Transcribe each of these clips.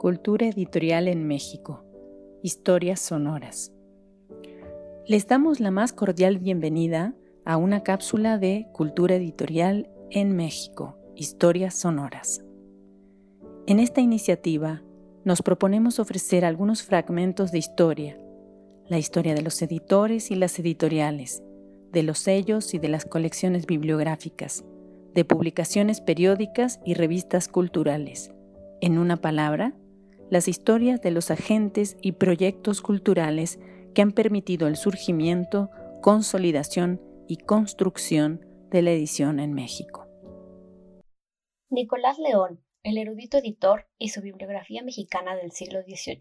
Cultura editorial en México. Historias sonoras. Les damos la más cordial bienvenida a una cápsula de Cultura editorial en México. Historias sonoras. En esta iniciativa nos proponemos ofrecer algunos fragmentos de historia, la historia de los editores y las editoriales, de los sellos y de las colecciones bibliográficas, de publicaciones periódicas y revistas culturales. En una palabra, las historias de los agentes y proyectos culturales que han permitido el surgimiento, consolidación y construcción de la edición en México. Nicolás León, el erudito editor y su bibliografía mexicana del siglo XVIII.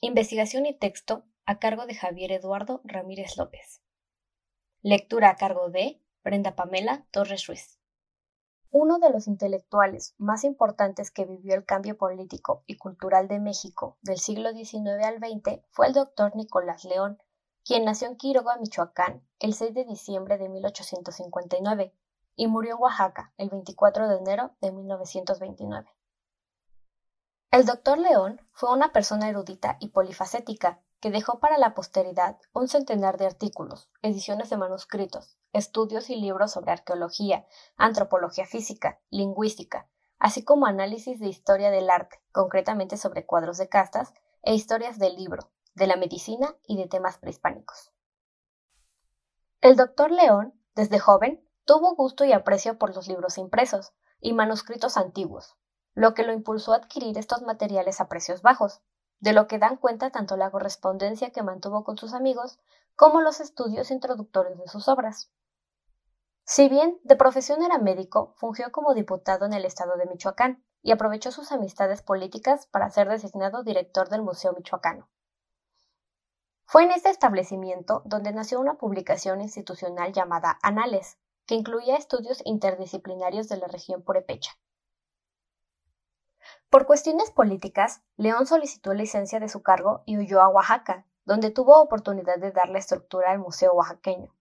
Investigación y texto a cargo de Javier Eduardo Ramírez López. Lectura a cargo de Brenda Pamela Torres Ruiz. Uno de los intelectuales más importantes que vivió el cambio político y cultural de México del siglo XIX al XX fue el doctor Nicolás León, quien nació en Quiroga, Michoacán, el 6 de diciembre de 1859 y murió en Oaxaca el 24 de enero de 1929. El doctor León fue una persona erudita y polifacética que dejó para la posteridad un centenar de artículos, ediciones de manuscritos, estudios y libros sobre arqueología, antropología física, lingüística, así como análisis de historia del arte, concretamente sobre cuadros de castas, e historias del libro, de la medicina y de temas prehispánicos. El doctor León, desde joven, tuvo gusto y aprecio por los libros impresos y manuscritos antiguos, lo que lo impulsó a adquirir estos materiales a precios bajos, de lo que dan cuenta tanto la correspondencia que mantuvo con sus amigos como los estudios introductorios de sus obras. Si bien de profesión era médico, fungió como diputado en el estado de Michoacán y aprovechó sus amistades políticas para ser designado director del Museo Michoacano. Fue en este establecimiento donde nació una publicación institucional llamada Anales, que incluía estudios interdisciplinarios de la región purepecha. Por cuestiones políticas, León solicitó licencia de su cargo y huyó a Oaxaca, donde tuvo oportunidad de darle estructura al Museo Oaxaqueño.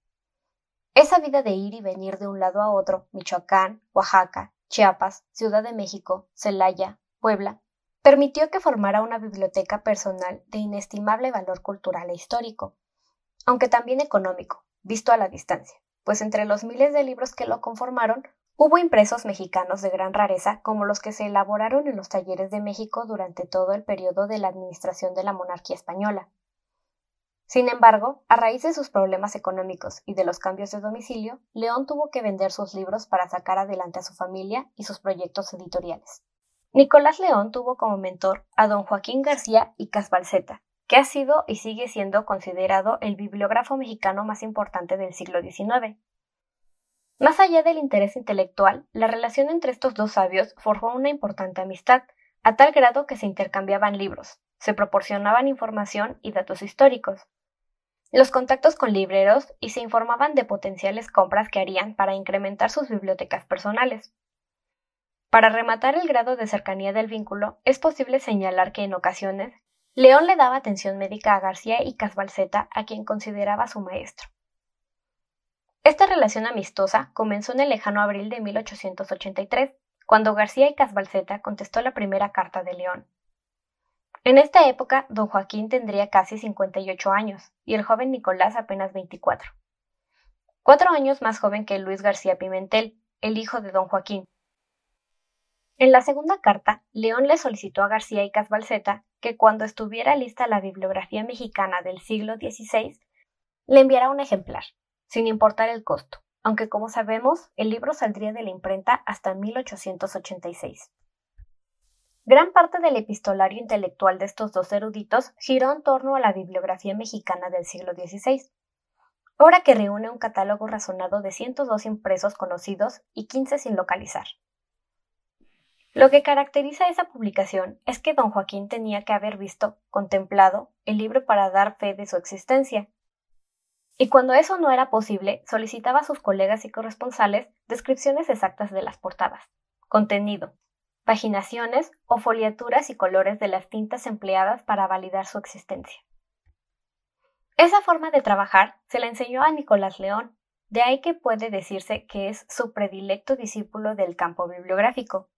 Esa vida de ir y venir de un lado a otro, Michoacán, Oaxaca, Chiapas, Ciudad de México, Celaya, Puebla, permitió que formara una biblioteca personal de inestimable valor cultural e histórico, aunque también económico, visto a la distancia, pues entre los miles de libros que lo conformaron hubo impresos mexicanos de gran rareza como los que se elaboraron en los talleres de México durante todo el periodo de la administración de la monarquía española. Sin embargo, a raíz de sus problemas económicos y de los cambios de domicilio, León tuvo que vender sus libros para sacar adelante a su familia y sus proyectos editoriales. Nicolás León tuvo como mentor a don Joaquín García y Casbalceta, que ha sido y sigue siendo considerado el bibliógrafo mexicano más importante del siglo XIX. Más allá del interés intelectual, la relación entre estos dos sabios forjó una importante amistad, a tal grado que se intercambiaban libros, se proporcionaban información y datos históricos, los contactos con libreros y se informaban de potenciales compras que harían para incrementar sus bibliotecas personales. Para rematar el grado de cercanía del vínculo, es posible señalar que en ocasiones León le daba atención médica a García y Casbalceta, a quien consideraba su maestro. Esta relación amistosa comenzó en el lejano abril de 1883, cuando García y Casbalceta contestó la primera carta de León. En esta época, don Joaquín tendría casi 58 años y el joven Nicolás apenas 24. Cuatro años más joven que Luis García Pimentel, el hijo de don Joaquín. En la segunda carta, León le solicitó a García y Casbalceta que cuando estuviera lista la bibliografía mexicana del siglo XVI, le enviara un ejemplar, sin importar el costo, aunque como sabemos, el libro saldría de la imprenta hasta 1886. Gran parte del epistolario intelectual de estos dos eruditos giró en torno a la bibliografía mexicana del siglo XVI, obra que reúne un catálogo razonado de 102 impresos conocidos y 15 sin localizar. Lo que caracteriza esa publicación es que don Joaquín tenía que haber visto, contemplado, el libro para dar fe de su existencia. Y cuando eso no era posible, solicitaba a sus colegas y corresponsales descripciones exactas de las portadas, contenido, paginaciones o foliaturas y colores de las tintas empleadas para validar su existencia. Esa forma de trabajar se la enseñó a Nicolás León, de ahí que puede decirse que es su predilecto discípulo del campo bibliográfico.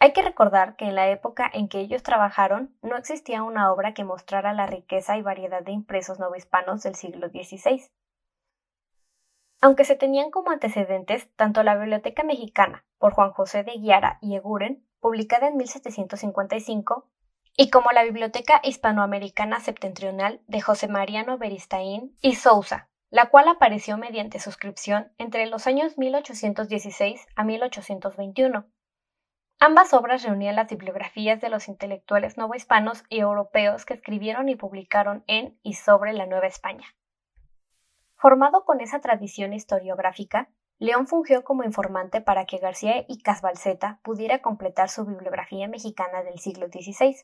Hay que recordar que en la época en que ellos trabajaron no existía una obra que mostrara la riqueza y variedad de impresos novohispanos del siglo XVI. Aunque se tenían como antecedentes tanto la Biblioteca Mexicana por Juan José de Guiara y Eguren, publicada en 1755, y como la Biblioteca Hispanoamericana Septentrional de José Mariano Beristain y Sousa, la cual apareció mediante suscripción entre los años 1816 a 1821. Ambas obras reunían las bibliografías de los intelectuales novohispanos y europeos que escribieron y publicaron en y sobre la Nueva España. Formado con esa tradición historiográfica, León fungió como informante para que García y Casbalceta pudiera completar su bibliografía mexicana del siglo XVI.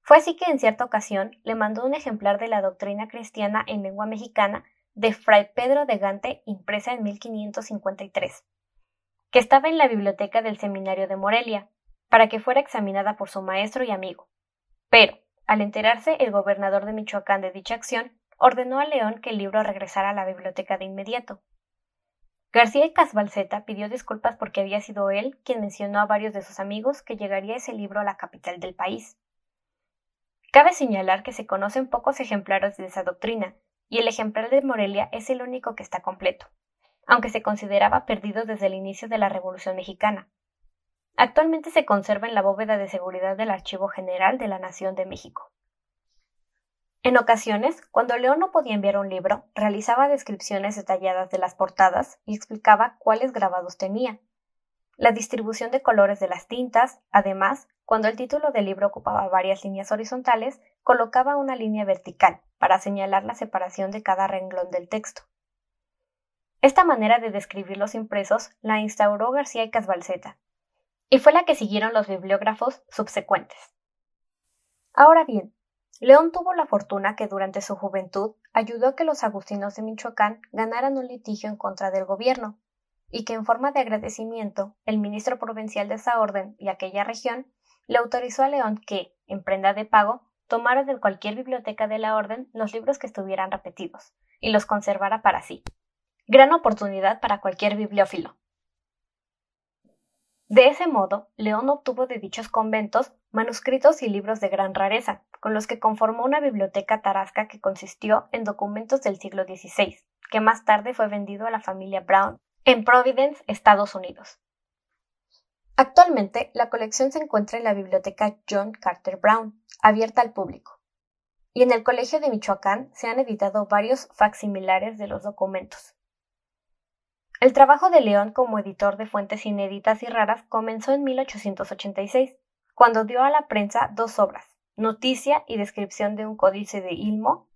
Fue así que en cierta ocasión le mandó un ejemplar de la doctrina cristiana en lengua mexicana de Fray Pedro de Gante impresa en 1553, que estaba en la biblioteca del Seminario de Morelia, para que fuera examinada por su maestro y amigo. Pero, al enterarse el gobernador de Michoacán de dicha acción, ordenó a León que el libro regresara a la biblioteca de inmediato. García Casbalceta pidió disculpas porque había sido él quien mencionó a varios de sus amigos que llegaría ese libro a la capital del país. Cabe señalar que se conocen pocos ejemplares de esa doctrina, y el ejemplar de Morelia es el único que está completo, aunque se consideraba perdido desde el inicio de la Revolución mexicana. Actualmente se conserva en la bóveda de seguridad del Archivo General de la Nación de México. En ocasiones, cuando León no podía enviar un libro, realizaba descripciones detalladas de las portadas y explicaba cuáles grabados tenía, la distribución de colores de las tintas, además, cuando el título del libro ocupaba varias líneas horizontales, colocaba una línea vertical para señalar la separación de cada renglón del texto. Esta manera de describir los impresos la instauró García y Casbalceta, y fue la que siguieron los bibliógrafos subsecuentes. Ahora bien, León tuvo la fortuna que durante su juventud ayudó a que los agustinos de Michoacán ganaran un litigio en contra del gobierno, y que en forma de agradecimiento el ministro provincial de esa orden y aquella región le autorizó a León que, en prenda de pago, tomara de cualquier biblioteca de la orden los libros que estuvieran repetidos y los conservara para sí. Gran oportunidad para cualquier bibliófilo. De ese modo, León obtuvo de dichos conventos manuscritos y libros de gran rareza, con los que conformó una biblioteca tarasca que consistió en documentos del siglo XVI, que más tarde fue vendido a la familia Brown en Providence, Estados Unidos. Actualmente, la colección se encuentra en la Biblioteca John Carter Brown, abierta al público. Y en el Colegio de Michoacán se han editado varios facsimilares de los documentos. El trabajo de León como editor de fuentes inéditas y raras comenzó en 1886, cuando dio a la prensa dos obras, Noticia y descripción de un códice de Ilmo,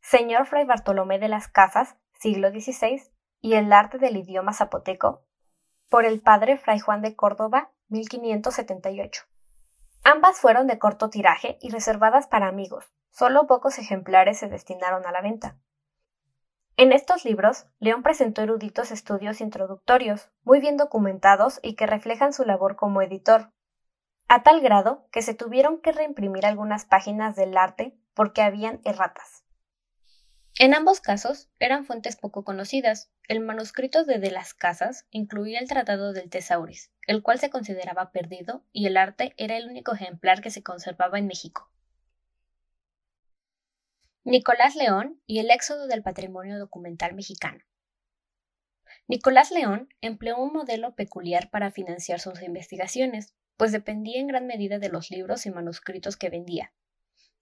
Señor Fray Bartolomé de las Casas, siglo XVI, y el arte del idioma zapoteco por el padre Fray Juan de Córdoba, 1578. Ambas fueron de corto tiraje y reservadas para amigos, solo pocos ejemplares se destinaron a la venta. En estos libros, León presentó eruditos estudios introductorios, muy bien documentados y que reflejan su labor como editor, a tal grado que se tuvieron que reimprimir algunas páginas del arte porque habían erratas. En ambos casos eran fuentes poco conocidas. El manuscrito de De las Casas incluía el Tratado del Tesauris, el cual se consideraba perdido, y el arte era el único ejemplar que se conservaba en México. Nicolás León y el éxodo del patrimonio documental mexicano. Nicolás León empleó un modelo peculiar para financiar sus investigaciones, pues dependía en gran medida de los libros y manuscritos que vendía.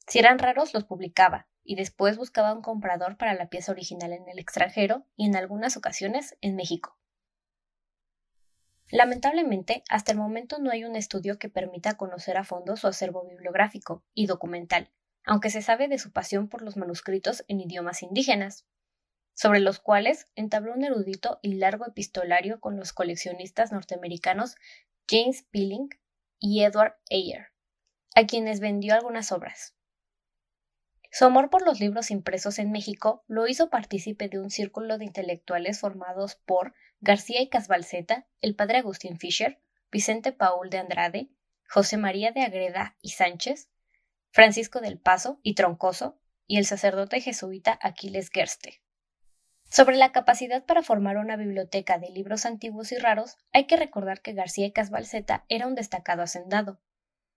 Si eran raros, los publicaba, y después buscaba un comprador para la pieza original en el extranjero y en algunas ocasiones en México. Lamentablemente, hasta el momento no hay un estudio que permita conocer a fondo su acervo bibliográfico y documental, aunque se sabe de su pasión por los manuscritos en idiomas indígenas, sobre los cuales entabló un erudito y largo epistolario con los coleccionistas norteamericanos James Pilling y Edward Ayer, a quienes vendió algunas obras. Su amor por los libros impresos en México lo hizo partícipe de un círculo de intelectuales formados por García y Casbalceta, el padre Agustín Fischer, Vicente Paul de Andrade, José María de Agreda y Sánchez, Francisco del Paso y Troncoso, y el sacerdote jesuita Aquiles Gerste. Sobre la capacidad para formar una biblioteca de libros antiguos y raros, hay que recordar que García y Casbalceta era un destacado hacendado,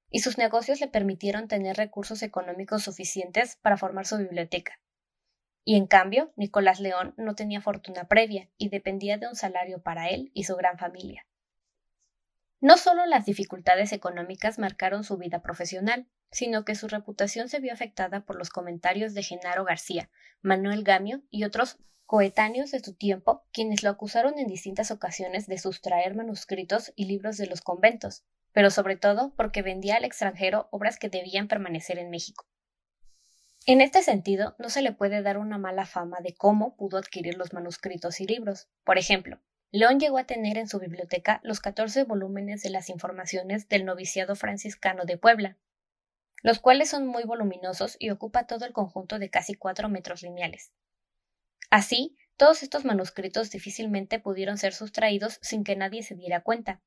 y sus negocios le permitieron tener recursos económicos suficientes para formar su biblioteca. Y en cambio, Nicolás León no tenía fortuna previa y dependía de un salario para él y su gran familia. No solo las dificultades económicas marcaron su vida profesional, sino que su reputación se vio afectada por los comentarios de Genaro García, Manuel Gamio y otros coetáneos de su tiempo, quienes lo acusaron en distintas ocasiones de sustraer manuscritos y libros de los conventos, pero sobre todo porque vendía al extranjero obras que debían permanecer en México. En este sentido, no se le puede dar una mala fama de cómo pudo adquirir los manuscritos y libros. Por ejemplo, León llegó a tener en su biblioteca los 14 volúmenes de las informaciones del noviciado franciscano de Puebla, los cuales son muy voluminosos y ocupa todo el conjunto de casi cuatro metros lineales. Así, todos estos manuscritos difícilmente pudieron ser sustraídos sin que nadie se diera cuenta,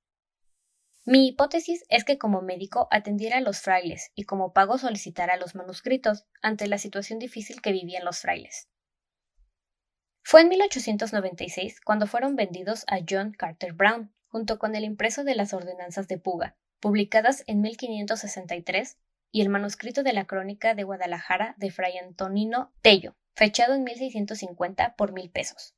mi hipótesis es que como médico atendiera a los frailes y como pago solicitara los manuscritos ante la situación difícil que vivían los frailes. Fue en 1896 cuando fueron vendidos a John Carter Brown, junto con el impreso de las ordenanzas de Puga, publicadas en 1563, y el manuscrito de la crónica de Guadalajara de Fray Antonino Tello, fechado en 1650 por mil pesos.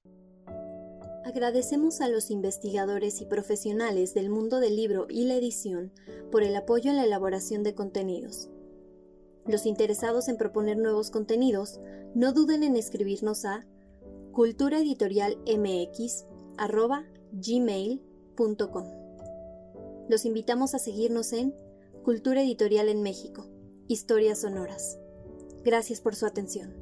Agradecemos a los investigadores y profesionales del mundo del libro y la edición por el apoyo en la elaboración de contenidos. Los interesados en proponer nuevos contenidos, no duden en escribirnos a culturaeditorialmx.gmail.com. Los invitamos a seguirnos en Cultura Editorial en México, Historias Sonoras. Gracias por su atención.